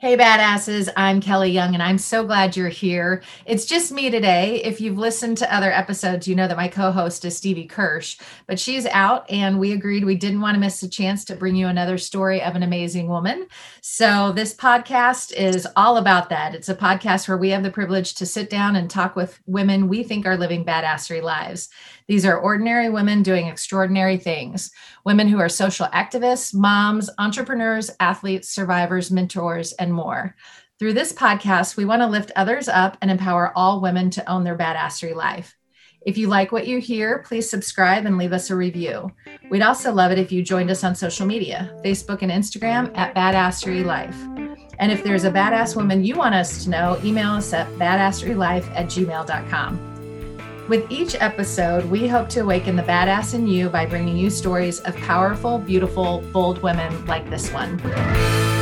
Hey, badasses. I'm Kelly Young, and I'm so glad you're here. It's just me today. If you've listened to other episodes, you know that my co host is Stevie Kirsch, but she's out, and we agreed we didn't want to miss a chance to bring you another story of an amazing woman. So, this podcast is all about that. It's a podcast where we have the privilege to sit down and talk with women we think are living badassery lives. These are ordinary women doing extraordinary things, women who are social activists, moms, entrepreneurs, athletes, survivors, mentors, and more. Through this podcast, we want to lift others up and empower all women to own their badassery life. If you like what you hear, please subscribe and leave us a review. We'd also love it if you joined us on social media Facebook and Instagram at Badassery Life. And if there's a badass woman you want us to know, email us at badasserylife at gmail.com. With each episode, we hope to awaken the badass in you by bringing you stories of powerful, beautiful, bold women like this one.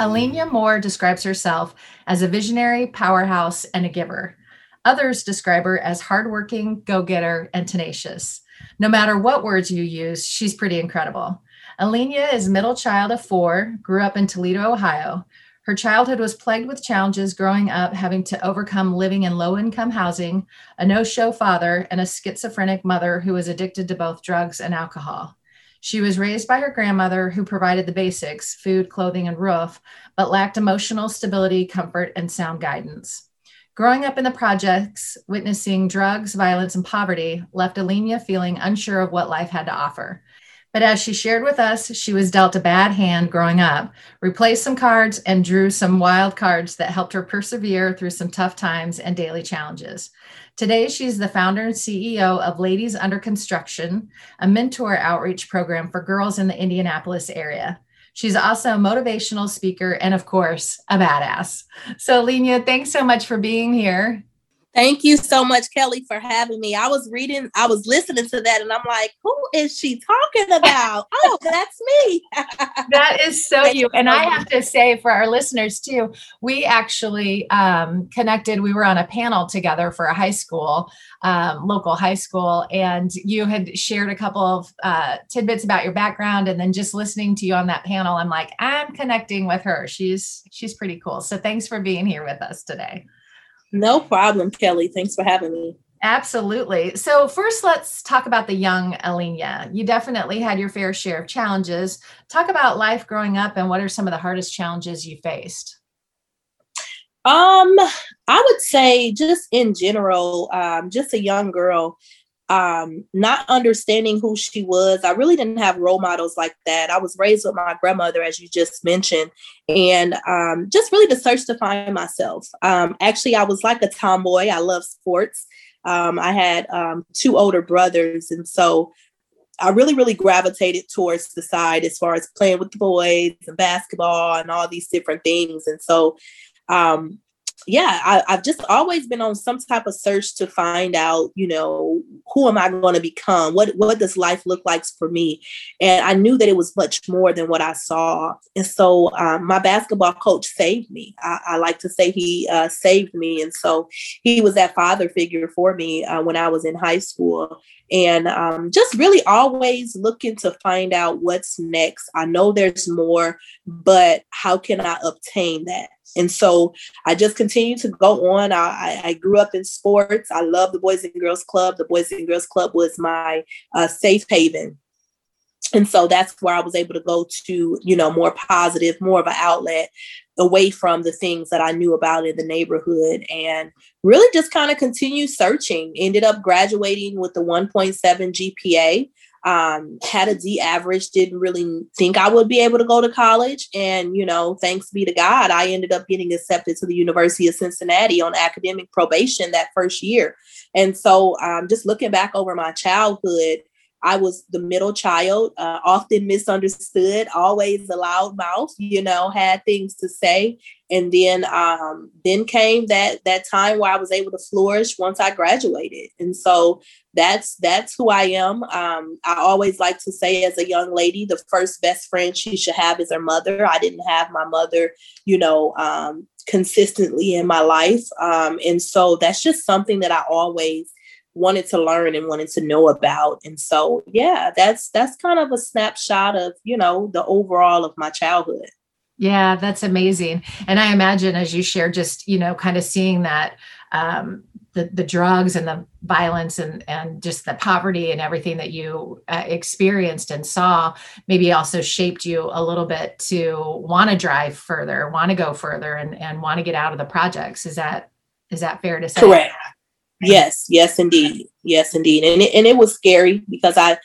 Alenia Moore describes herself as a visionary, powerhouse, and a giver. Others describe her as hardworking, go getter, and tenacious no matter what words you use, she's pretty incredible. Alenia is middle child of four, grew up in Toledo, Ohio. Her childhood was plagued with challenges growing up, having to overcome living in low income housing, a no show father, and a schizophrenic mother who was addicted to both drugs and alcohol. She was raised by her grandmother, who provided the basics food, clothing, and roof, but lacked emotional stability, comfort, and sound guidance. Growing up in the projects, witnessing drugs, violence, and poverty left Alenia feeling unsure of what life had to offer. But as she shared with us, she was dealt a bad hand growing up, replaced some cards, and drew some wild cards that helped her persevere through some tough times and daily challenges. Today, she's the founder and CEO of Ladies Under Construction, a mentor outreach program for girls in the Indianapolis area. She's also a motivational speaker and, of course, a badass. So, Lenia, thanks so much for being here. Thank you so much, Kelly, for having me. I was reading, I was listening to that, and I'm like, who is she talking about? oh, that's me. that is so you. And I have to say, for our listeners too, we actually um, connected. We were on a panel together for a high school, um, local high school, and you had shared a couple of uh, tidbits about your background. And then just listening to you on that panel, I'm like, I'm connecting with her. She's she's pretty cool. So thanks for being here with us today. No problem, Kelly. Thanks for having me. Absolutely. So, first, let's talk about the young Alenia. You definitely had your fair share of challenges. Talk about life growing up and what are some of the hardest challenges you faced? Um, I would say just in general, um, just a young girl um, not understanding who she was. I really didn't have role models like that. I was raised with my grandmother, as you just mentioned, and um, just really to search to find myself. Um, actually, I was like a tomboy. I love sports. Um, I had um, two older brothers, and so I really, really gravitated towards the side as far as playing with the boys and basketball and all these different things. And so um, yeah, I, have just always been on some type of search to find out, you know, who am I going to become? What what does life look like for me? And I knew that it was much more than what I saw. And so um, my basketball coach saved me. I, I like to say he uh, saved me. And so he was that father figure for me uh, when I was in high school. And um, just really always looking to find out what's next. I know there's more, but how can I obtain that? And so I just continue to go on. I, I, grew up in sports. I love the Boys and Girls Club. The Boys and Girls Club was my uh, safe haven. And so that's where I was able to go to, you know, more positive, more of an outlet away from the things that I knew about in the neighborhood and really just kind of continue searching. Ended up graduating with the 1.7 GPA um, had a D average, didn't really think I would be able to go to college. And, you know, thanks be to God, I ended up getting accepted to the University of Cincinnati on academic probation that first year. And so um, just looking back over my childhood, I was the middle child, uh, often misunderstood, always a loud mouth, you know, had things to say. And then um, then came that that time where I was able to flourish once I graduated. And so that's that's who I am. Um, I always like to say as a young lady, the first best friend she should have is her mother. I didn't have my mother, you know, um, consistently in my life. Um, and so that's just something that I always wanted to learn and wanted to know about. And so yeah that's that's kind of a snapshot of you know the overall of my childhood. Yeah that's amazing. And i imagine as you share just you know kind of seeing that um the, the drugs and the violence and and just the poverty and everything that you uh, experienced and saw maybe also shaped you a little bit to want to drive further want to go further and and want to get out of the projects. Is that is that fair to say? Correct Yes, yes, indeed. Yes, indeed. And it, and it was scary because I,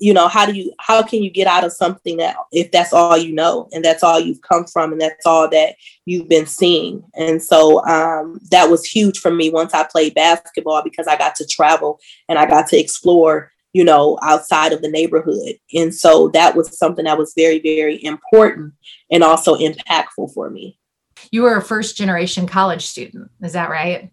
you know, how do you, how can you get out of something that if that's all you know and that's all you've come from and that's all that you've been seeing? And so um, that was huge for me once I played basketball because I got to travel and I got to explore, you know, outside of the neighborhood. And so that was something that was very, very important and also impactful for me. You were a first generation college student, is that right?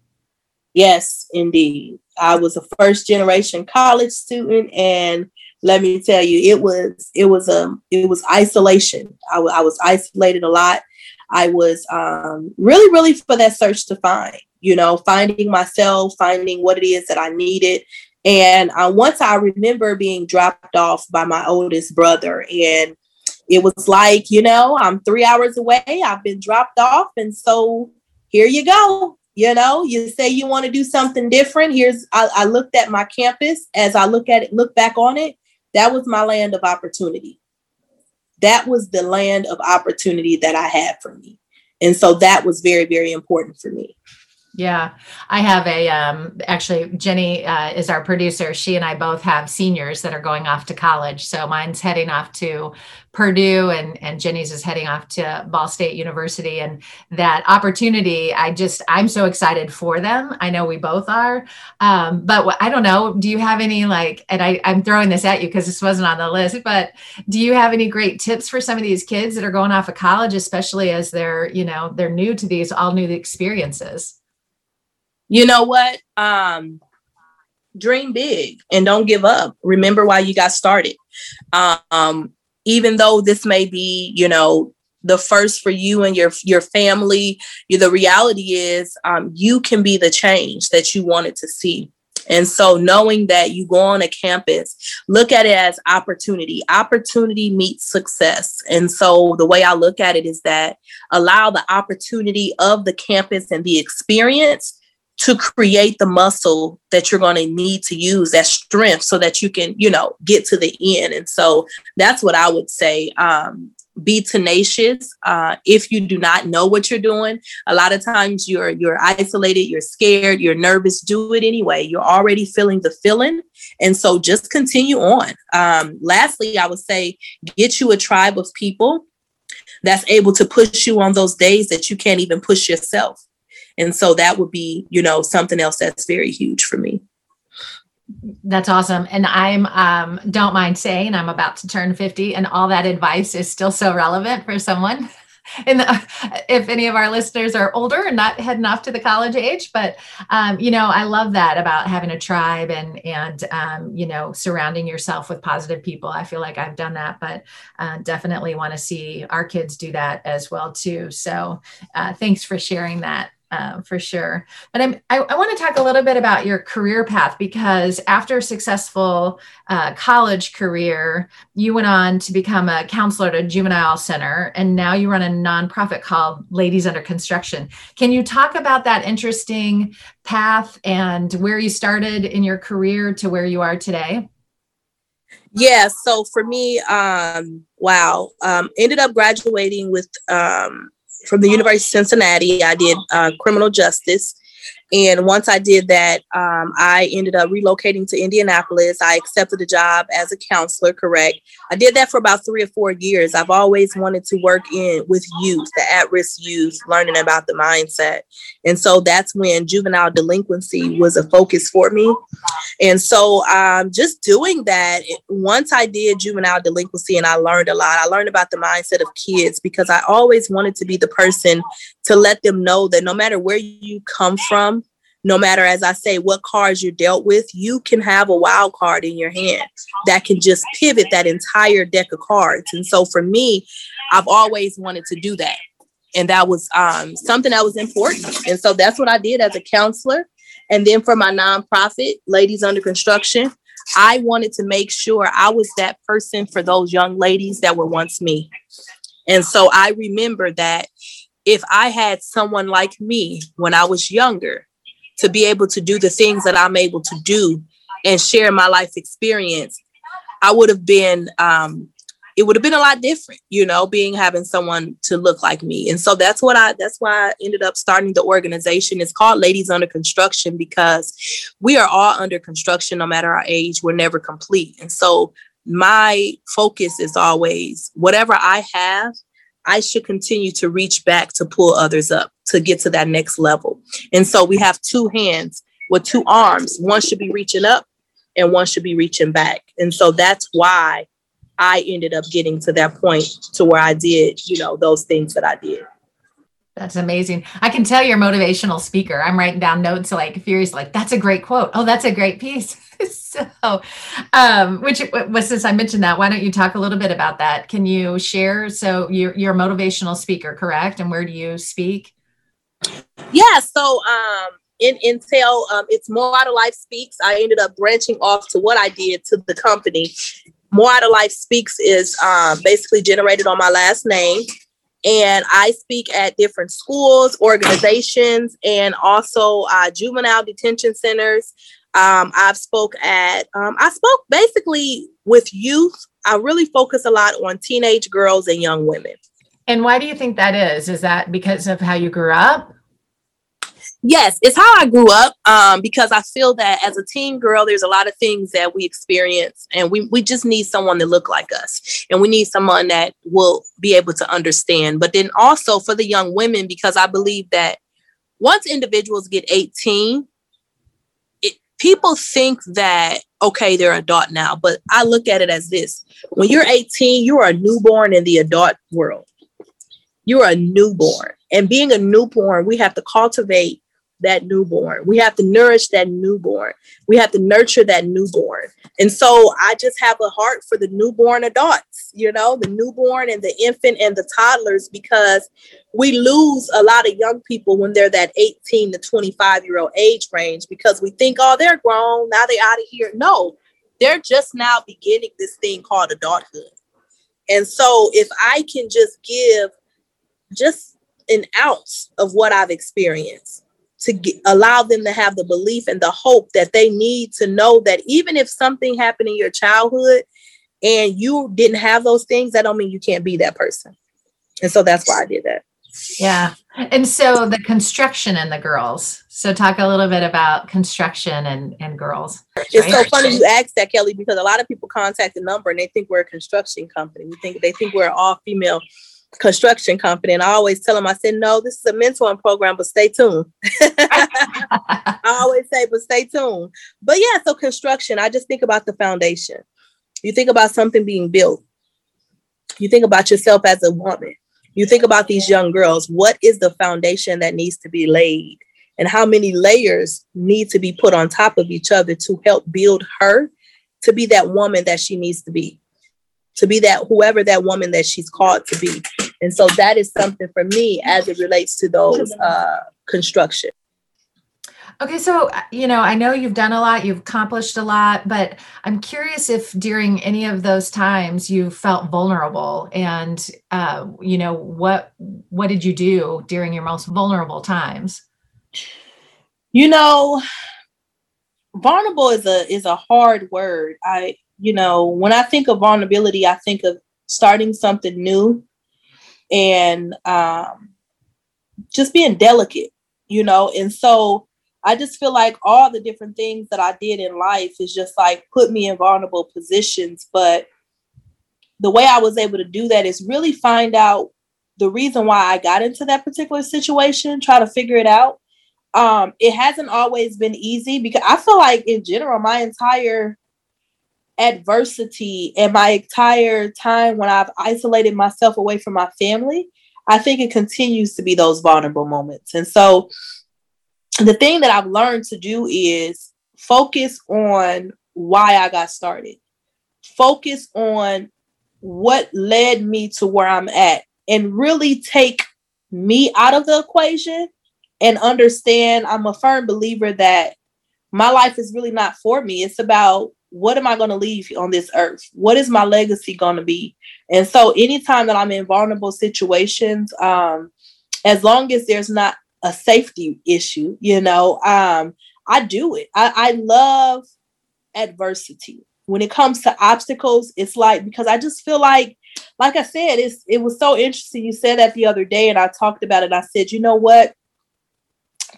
Yes, indeed. I was a first generation college student and let me tell you it was it was um, it was isolation. I, w- I was isolated a lot. I was um, really really for that search to find, you know, finding myself, finding what it is that I needed. And uh, once I remember being dropped off by my oldest brother and it was like, you know, I'm three hours away. I've been dropped off. And so here you go you know you say you want to do something different. Here's I, I, looked at my campus. As i look at it look back on it that was my land of opportunity. That was the land of opportunity that i had for me. And so that was very very important for me yeah, I have a um, actually Jenny uh, is our producer. She and I both have seniors that are going off to college. So mine's heading off to Purdue, and and Jenny's is heading off to Ball State University. And that opportunity, I just I'm so excited for them. I know we both are. Um, but I don't know. Do you have any like? And I I'm throwing this at you because this wasn't on the list. But do you have any great tips for some of these kids that are going off of college, especially as they're you know they're new to these all new experiences? You know what? Um, dream big and don't give up. Remember why you got started. Um, even though this may be, you know, the first for you and your your family, you, the reality is um, you can be the change that you wanted to see. And so knowing that you go on a campus, look at it as opportunity. Opportunity meets success. And so the way I look at it is that allow the opportunity of the campus and the experience to create the muscle that you're going to need to use that strength so that you can you know get to the end. And so that's what i would say um, be tenacious uh, if you do not know what you're doing. A lot of times you're you're isolated you're scared you're nervous do it anyway. You're already feeling the feeling. And so just continue on. Um, lastly i would say get you a tribe of people that's able to push you on those days that you can't even push yourself and so that would be, you know, something else that's very huge for me. That's awesome. And I'm um don't mind saying I'm about to turn 50 and all that advice is still so relevant for someone. And if any of our listeners are older and not heading off to the college age, but um, you know, I love that about having a tribe and and um, you know, surrounding yourself with positive people. I feel like I've done that, but uh, definitely want to see our kids do that as well too. So, uh, thanks for sharing that uh, for sure. But I'm, I, I want to talk a little bit about your career path because after a successful uh, college career, you went on to become a counselor at a juvenile center, and now you run a nonprofit called Ladies Under Construction. Can you talk about that interesting path and where you started in your career to where you are today? Yeah, so for me, um, wow, um, ended up graduating with um, from the University of Cincinnati. I did uh, criminal justice. And once I did that, um, I ended up relocating to Indianapolis. I accepted a job as a counselor, correct? I did that for about three or four years. I've always wanted to work in with youth, the at-risk youth, learning about the mindset. And so that's when juvenile delinquency was a focus for me. And so um, just doing that, once I did juvenile delinquency and I learned a lot, I learned about the mindset of kids because I always wanted to be the person to let them know that no matter where you come from, no matter, as I say, what cards you're dealt with, you can have a wild card in your hand that can just pivot that entire deck of cards. And so for me, I've always wanted to do that. And that was um, something that was important. And so that's what I did as a counselor. And then for my nonprofit, Ladies Under Construction, I wanted to make sure I was that person for those young ladies that were once me. And so I remember that if I had someone like me when I was younger to be able to do the things that I'm able to do and share my life experience, I would have been um, it would have been a lot different, you know, being having someone to look like me. And so that's what I that's why I ended up starting the organization. It's called Ladies Under Construction because we are all under construction no matter our age. We're never complete. And so my focus is always whatever I have, I should continue to reach back to pull others up to get to that next level. And so we have two hands with two arms. One should be reaching up and one should be reaching back. And so that's why I ended up getting to that point to where I did, you know, those things that I did. That's amazing. I can tell you're a motivational speaker. I'm writing down notes like furious, like that's a great quote. Oh, that's a great piece. so, um, which was since I mentioned that, why don't you talk a little bit about that? Can you share? So you're you're a motivational speaker, correct? And where do you speak? Yeah. So um, in Intel, um, it's more out of life speaks. I ended up branching off to what I did to the company more Out of Life Speaks is uh, basically generated on my last name. And I speak at different schools, organizations, and also uh, juvenile detention centers. Um, I've spoke at, um, I spoke basically with youth. I really focus a lot on teenage girls and young women. And why do you think that is? Is that because of how you grew up? Yes, it's how I grew up um, because I feel that as a teen girl, there's a lot of things that we experience, and we, we just need someone to look like us. And we need someone that will be able to understand. But then also for the young women, because I believe that once individuals get 18, it, people think that, okay, they're adult now. But I look at it as this when you're 18, you are a newborn in the adult world. You're a newborn. And being a newborn, we have to cultivate that newborn. We have to nourish that newborn. We have to nurture that newborn. And so I just have a heart for the newborn adults, you know, the newborn and the infant and the toddlers, because we lose a lot of young people when they're that 18 to 25 year old age range because we think, oh, they're grown. Now they're out of here. No, they're just now beginning this thing called adulthood. And so if I can just give just an ounce of what I've experienced to get, allow them to have the belief and the hope that they need to know that even if something happened in your childhood and you didn't have those things, that don't mean you can't be that person. And so that's why I did that. Yeah. And so the construction and the girls. So talk a little bit about construction and, and girls. It's so funny you asked that, Kelly, because a lot of people contact the number and they think we're a construction company. We think they think we're all female construction company. And I always tell them, I said, no, this is a mentoring program, but stay tuned. I always say, but stay tuned. But yeah, so construction, I just think about the foundation. You think about something being built. You think about yourself as a woman. You think about these young girls. What is the foundation that needs to be laid? And how many layers need to be put on top of each other to help build her to be that woman that she needs to be? to be that whoever that woman that she's called to be. And so that is something for me as it relates to those uh, construction. Okay, so uh, you know, I know you've done a lot, you've accomplished a lot, but I'm curious if during any of those times you felt vulnerable, and uh, you know, what what did you do during your most vulnerable times? You know, vulnerable is a is a hard word. I you know, when I think of vulnerability, I think of starting something new and um, just being delicate, you know. And so I just feel like all the different things that I did in life is just like put me in vulnerable positions. But the way I was able to do that is really find out the reason why I got into that particular situation, try to figure it out. Um, it hasn't always been easy because I feel like in general, my entire adversity and my entire time when I've isolated myself away from my family, I think it continues to be those vulnerable moments. And so the thing that I've learned to do is focus on why I got started. Focus on what led me to where I'm at and really take me out of the equation and understand I'm a firm believer that my life is really not for me. It's about what am I going to leave on this earth? What is my legacy going to be? And so, anytime that I'm in vulnerable situations, um, as long as there's not a safety issue, you know, um, I do it. I, I love adversity. When it comes to obstacles, it's like because I just feel like, like I said, it's it was so interesting. You said that the other day, and I talked about it. I said, you know what?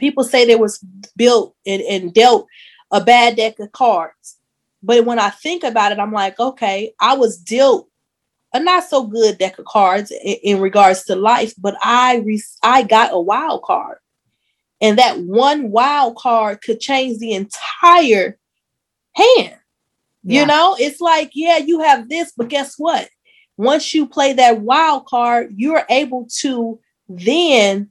People say there was built and, and dealt a bad deck of cards. But when I think about it, I'm like, okay, I was dealt a not so good deck of cards in, in regards to life, but I re- I got a wild card. And that one wild card could change the entire hand. Yeah. You know, it's like, yeah, you have this, but guess what? Once you play that wild card, you're able to then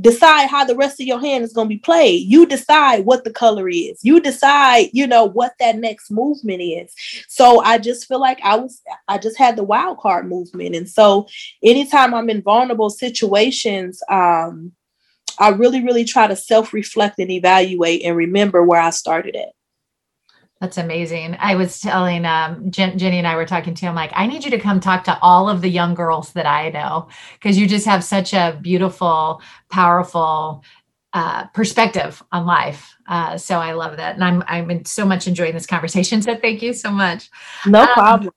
decide how the rest of your hand is going to be played. You decide what the color is. You decide, you know, what that next movement is. So I just feel like I was, I just had the wild card movement. And so anytime I'm in vulnerable situations, um, I really, really try to self reflect and evaluate and remember where I started at. That's amazing. I was telling um, Jen, Jenny and I were talking to him like, I need you to come talk to all of the young girls that I know because you just have such a beautiful, powerful uh, perspective on life. Uh, so I love that, and I'm I'm so much enjoying this conversation. So thank you so much. No um, problem.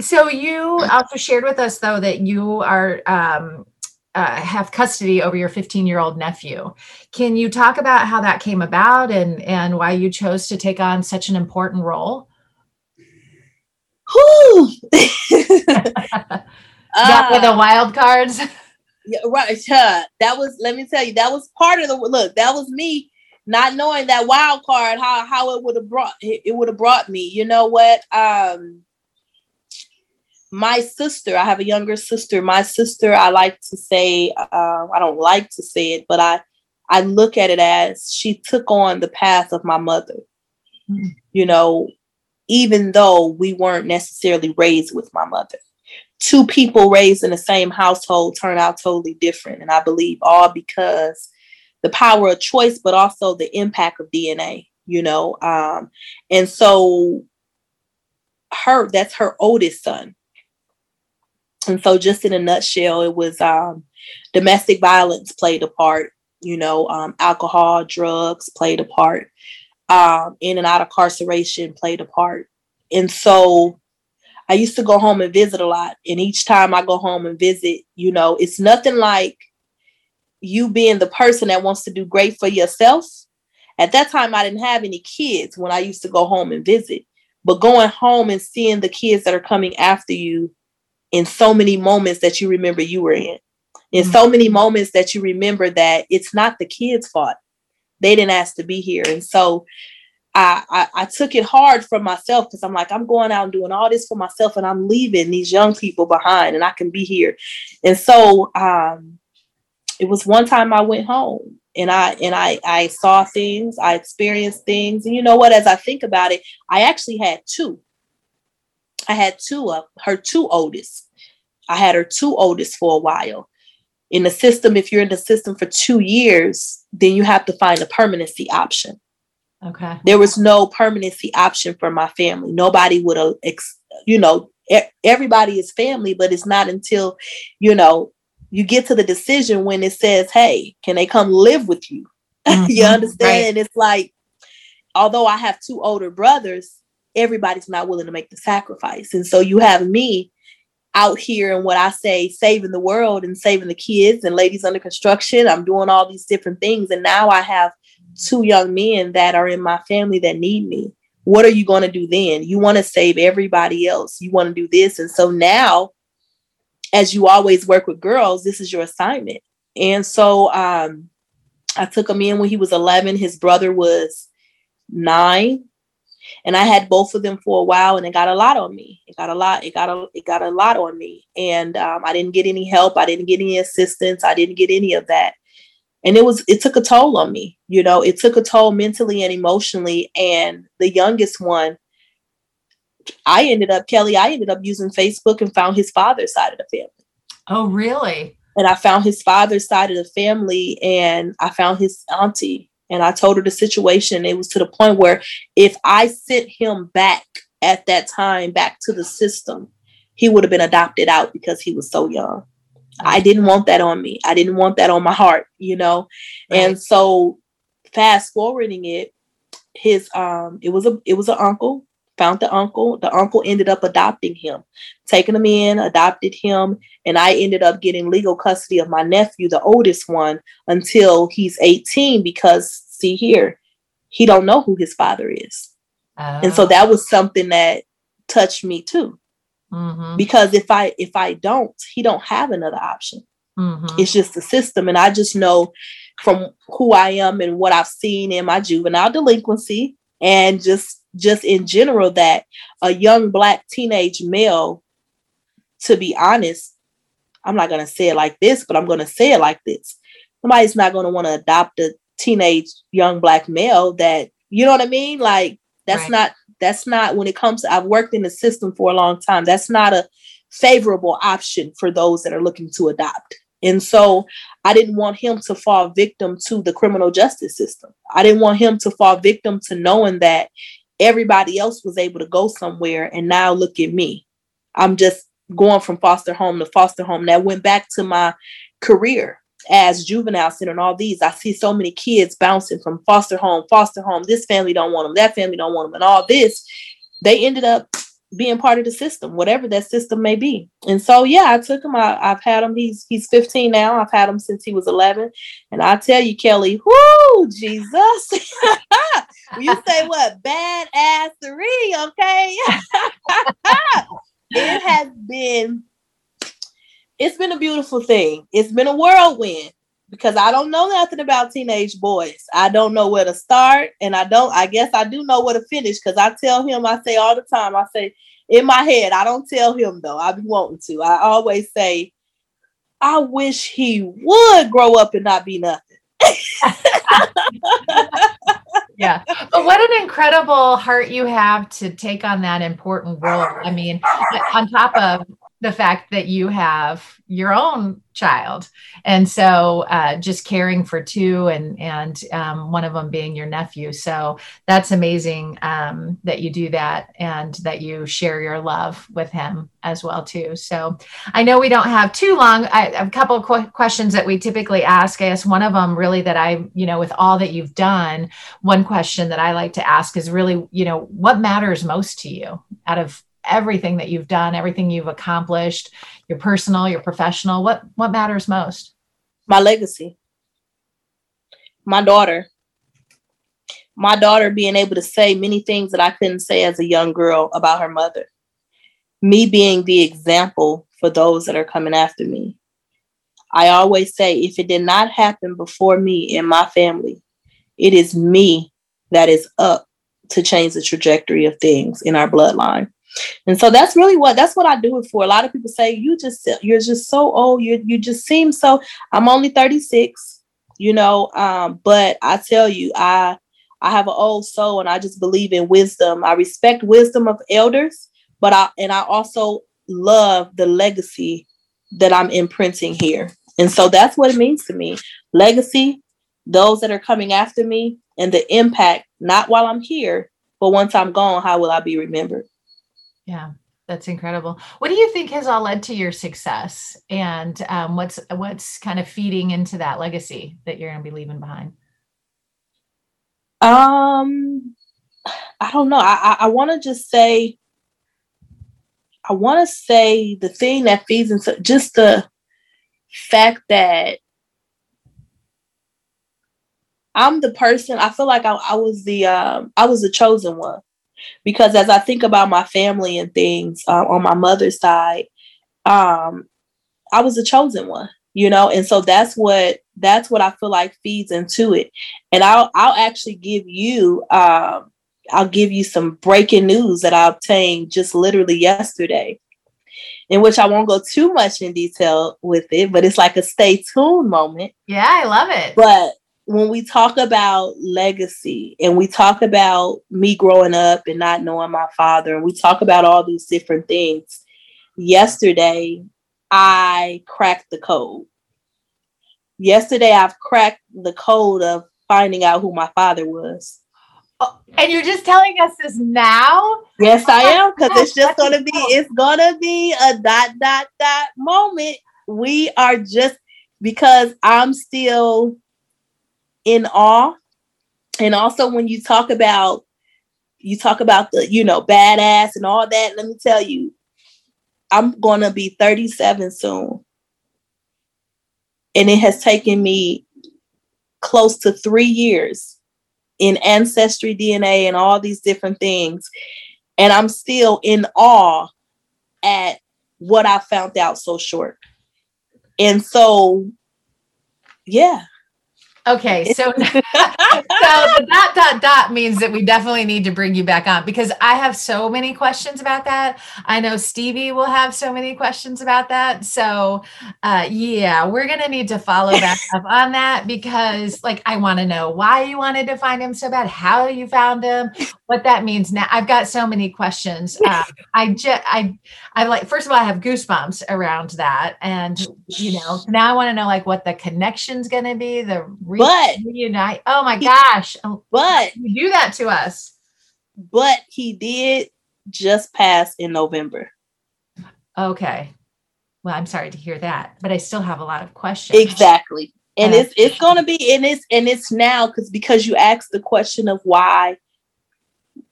So you also shared with us though that you are um, uh, have custody over your 15 year old nephew. Can you talk about how that came about and and why you chose to take on such an important role? Uh, with the wild cards. Yeah, right. Uh, that was. Let me tell you, that was part of the look. That was me not knowing that wild card. How how it would have brought it, it would have brought me. You know what? Um, my sister, I have a younger sister. My sister, I like to say, uh, I don't like to say it, but I, I look at it as she took on the path of my mother. Mm-hmm. You know, even though we weren't necessarily raised with my mother, two people raised in the same household turn out totally different. And I believe all because the power of choice, but also the impact of DNA. You know, um, and so her that's her oldest son and so, just in a nutshell, it was um, domestic violence played a part. You know, um, alcohol, drugs played a part. Um, in and out of incarceration played a part. And so, I used to go home and visit a lot. And each time I go home and visit, you know, it's nothing like you being the person that wants to do great for yourself. At that time, I didn't have any kids when I used to go home and visit. But going home and seeing the kids that are coming after you in so many moments that you remember you were in. In mm-hmm. so many moments that you remember that it's not the kids' fault. They didn't ask to be here. And so I, I, I took it hard for myself because I'm like, I'm going out and doing all this for myself and I'm leaving these young people behind and I can be here. And so um, it was one time I went home and I and I I saw things, I experienced things. And you know what? As I think about it, I actually had two. I had two of her two oldest. I had her two oldest for a while. In the system, if you're in the system for two years, then you have to find a permanency option. Okay. There was no permanency option for my family. Nobody would have, you know, everybody is family, but it's not until, you know, you get to the decision when it says, hey, can they come live with you? Mm-hmm. you understand? Right. It's like, although I have two older brothers, everybody's not willing to make the sacrifice. And so you have me out here and what I say, saving the world and saving the kids and ladies under construction. I'm doing all these different things. And now I have two young men that are in my family that need me. What are you going to do then? You want to save everybody else. You want to do this. And so now, as you always work with girls, this is your assignment. And so um, I took him in when he was 11. His brother was nine and I had both of them for a while, and it got a lot on me. It got a lot. It got a it got a lot on me, and um, I didn't get any help. I didn't get any assistance. I didn't get any of that, and it was it took a toll on me. You know, it took a toll mentally and emotionally. And the youngest one, I ended up Kelly. I ended up using Facebook and found his father's side of the family. Oh, really? And I found his father's side of the family, and I found his auntie and I told her the situation. It was to the point where if I sent him back at that time, back to the system, he would have been adopted out because he was so young. I didn't want that on me. I didn't want that on my heart, you know? Right. And so fast forwarding it, his um it was a it was an uncle found the uncle. The uncle ended up adopting him, taking him in, adopted him, and I ended up getting legal custody of my nephew, the oldest one, until he's 18 because see here, he don't know who his father is. Oh. And so that was something that touched me too. Mm-hmm. Because if I if I don't, he don't have another option. Mm-hmm. It's just the system and I just know from who I am and what I've seen in my juvenile delinquency and just just in general that a young black teenage male to be honest i'm not going to say it like this but i'm going to say it like this. Somebody's not going to want to adopt a teenage young black male that you know what i mean? Like that's right. not that's not when it comes to i've worked in the system for a long time that's not a favorable option for those that are looking to adopt and so I didn't want him to fall victim to the criminal justice system. I didn't want him to fall victim to knowing that everybody else was able to go somewhere and now look at me. I'm just going from foster home to foster home. That went back to my career as juvenile center and all these. I see so many kids bouncing from foster home foster home this family don't want them that family don't want them and all this. They ended up being part of the system whatever that system may be. And so yeah i took him. I, have had him. He's he's 15 now. I've had him since he was 11 and i tell you kelly whoo jesus. You say what? Badass three, okay? it has been it's been a beautiful thing. It's been a whirlwind because I don't know nothing about teenage boys. I don't know where to start, and I don't. I guess I do know where to finish because I tell him. I say all the time. I say in my head. I don't tell him though. I be wanting to. I always say, I wish he would grow up and not be nothing. yeah. But what an incredible heart you have to take on that important role. I mean, on top of the fact that you have your own child. And so uh, just caring for two and and um, one of them being your nephew. So that's amazing um, that you do that and that you share your love with him as well too. So i know we don't have too long. I, a couple of qu- questions that we typically ask i guess one of them really that i you know with all that you've done one question that i like to ask is really you know what matters most to you out of everything that you've done, everything you've accomplished, your personal, your professional, what what matters most? My legacy. My daughter. My daughter being able to say many things that I couldn't say as a young girl about her mother. Me being the example for those that are coming after me. I always say if it did not happen before me and my family, it is me that is up to change the trajectory of things in our bloodline. And so that's really what that's what I do it for. A lot of people say you just you're just so old. You you just seem so. I'm only 36, you know. Um, but I tell you, I I have an old soul, and I just believe in wisdom. I respect wisdom of elders, but I and I also love the legacy that I'm imprinting here. And so that's what it means to me. Legacy, those that are coming after me, and the impact, not while I'm here, but once I'm gone, how will I be remembered? Yeah, that's incredible. What do you think has all led to your success, and um, what's what's kind of feeding into that legacy that you're going to be leaving behind? Um, I don't know. I I, I want to just say, I want to say the thing that feeds into just the fact that I'm the person. I feel like I, I was the um, I was the chosen one because as I think about my family and things uh, on my mother's side, um, I was the chosen one, you know, and so that's what that's what I feel like feeds into it. And I'll I'll actually give you um, I'll give you some breaking news that I obtained just literally yesterday, in which I won't go too much in detail with it, but it's like a stay tuned moment. Yeah, I love it. But when we talk about legacy and we talk about me growing up and not knowing my father, and we talk about all these different things, yesterday I cracked the code. Yesterday I've cracked the code of finding out who my father was. Oh, and you're just telling us this now? Yes, I oh am, because it's just gonna be it's gonna be a dot dot dot moment. We are just because I'm still in awe. And also when you talk about you talk about the, you know, badass and all that, let me tell you, I'm gonna be 37 soon. And it has taken me close to three years in ancestry DNA and all these different things. And I'm still in awe at what I found out so short. And so, yeah, Okay, so the dot dot dot means that we definitely need to bring you back on because I have so many questions about that. I know Stevie will have so many questions about that. So uh, yeah, we're gonna need to follow back up on that because like I want to know why you wanted to find him so bad, how you found him, what that means. Now I've got so many questions. Uh, I just I I like first of all I have goosebumps around that, and you know now I want to know like what the connection's gonna be the but reunite. Oh my gosh! But you do that to us. But he did just pass in November. Okay. Well, I'm sorry to hear that, but I still have a lot of questions. Exactly. And it's it's gonna be and it's and it's now because because you asked the question of why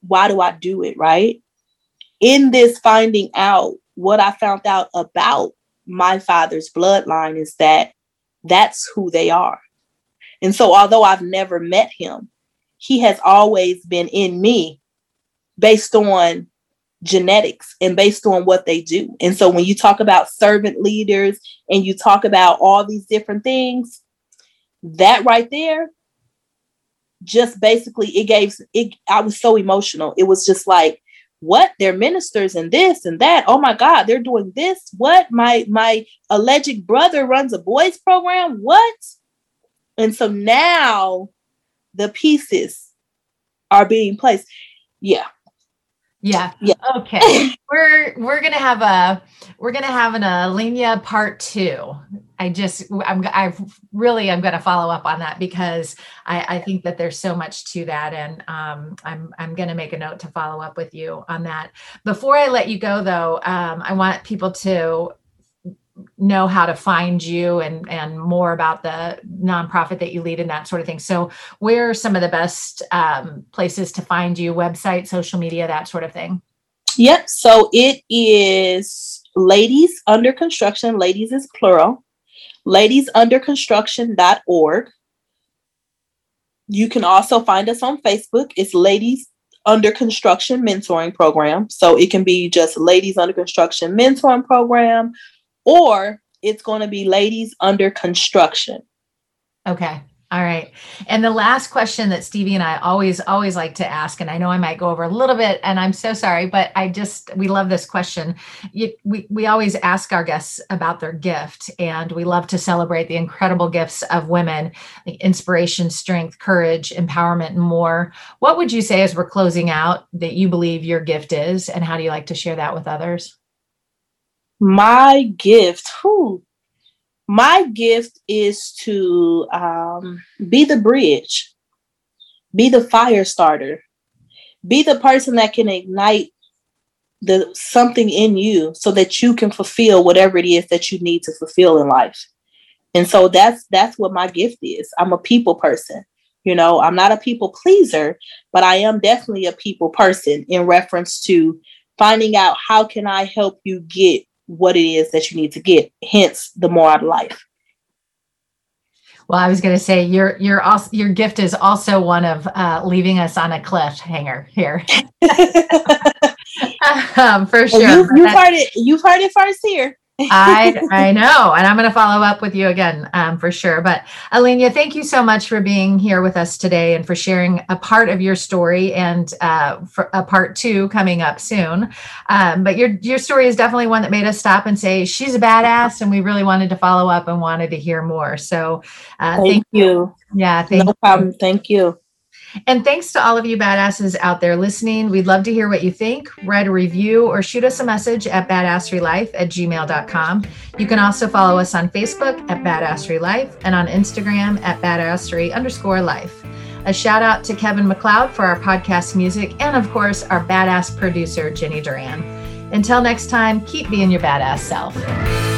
why do I do it, right? In this finding out, what I found out about my father's bloodline is that that's who they are. And so, although I've never met him, he has always been in me based on genetics and based on what they do. And so, when you talk about servant leaders and you talk about all these different things, that right there just basically it gave it i was so emotional. It was just like what? They're ministers and this and that. Oh my god they're doing this? What? My my alleged brother runs a boys program? What and so now the pieces are being placed. Yeah. Yeah. Yeah. Okay. we're we're gonna have a we're gonna have an Alenia part two. I just I'm I really I'm gonna follow up on that because I, I think that there's so much to that and um, I'm I'm gonna make a note to follow up with you on that. Before I let you go though, um, I want people to know how to find you and and more about the nonprofit that you lead and that sort of thing. So where are some of the best um, places to find you? Website social media that sort of thing? Yep. So it is ladies under construction. Ladies is plural. Ladies under construction.org you can also find us on facebook. It's ladies under construction mentoring program. So it can be just ladies under construction mentoring program or it's going to be ladies under construction. Okay. All right. And the last question that Stevie and I always, always like to ask, and I know I might go over a little bit, and I'm so sorry, but I just, we love this question. You, we, we always ask our guests about their gift, and we love to celebrate the incredible gifts of women inspiration, strength, courage, empowerment, and more. What would you say as we're closing out that you believe your gift is, and how do you like to share that with others? My gift, who my gift is to um, be the bridge, be the fire starter, be the person that can ignite the something in you so that you can fulfill whatever it is that you need to fulfill in life. And so that's that's what my gift is. I'm a people person. You know, I'm not a people pleaser, but I am definitely a people person in reference to finding out how can I help you get what it is that you need to get, hence the more out of life. Well, I was going to say your your also your gift is also one of uh, leaving us on a cliffhanger here, um, for sure. You, have heard it. You've heard it first here. I I know, and I'm going to follow up with you again um, for sure. But Alenia, thank you so much for being here with us today and for sharing a part of your story and uh, for a part two coming up soon. Um, but your your story is definitely one that made us stop and say she's a badass, and we really wanted to follow up and wanted to hear more. So uh, thank, thank you. you. Yeah, thank no problem. Thank you. And thanks to all of you badasses out there listening. We'd love to hear what you think. Write a review or shoot us a message at badasserylife at gmail.com. You can also follow us on Facebook at badasserylife and on Instagram at badassery underscore life. A shout out to Kevin MacLeod for our podcast music, and of course, our badass producer, Jenny Duran. Until next time, keep being your badass self.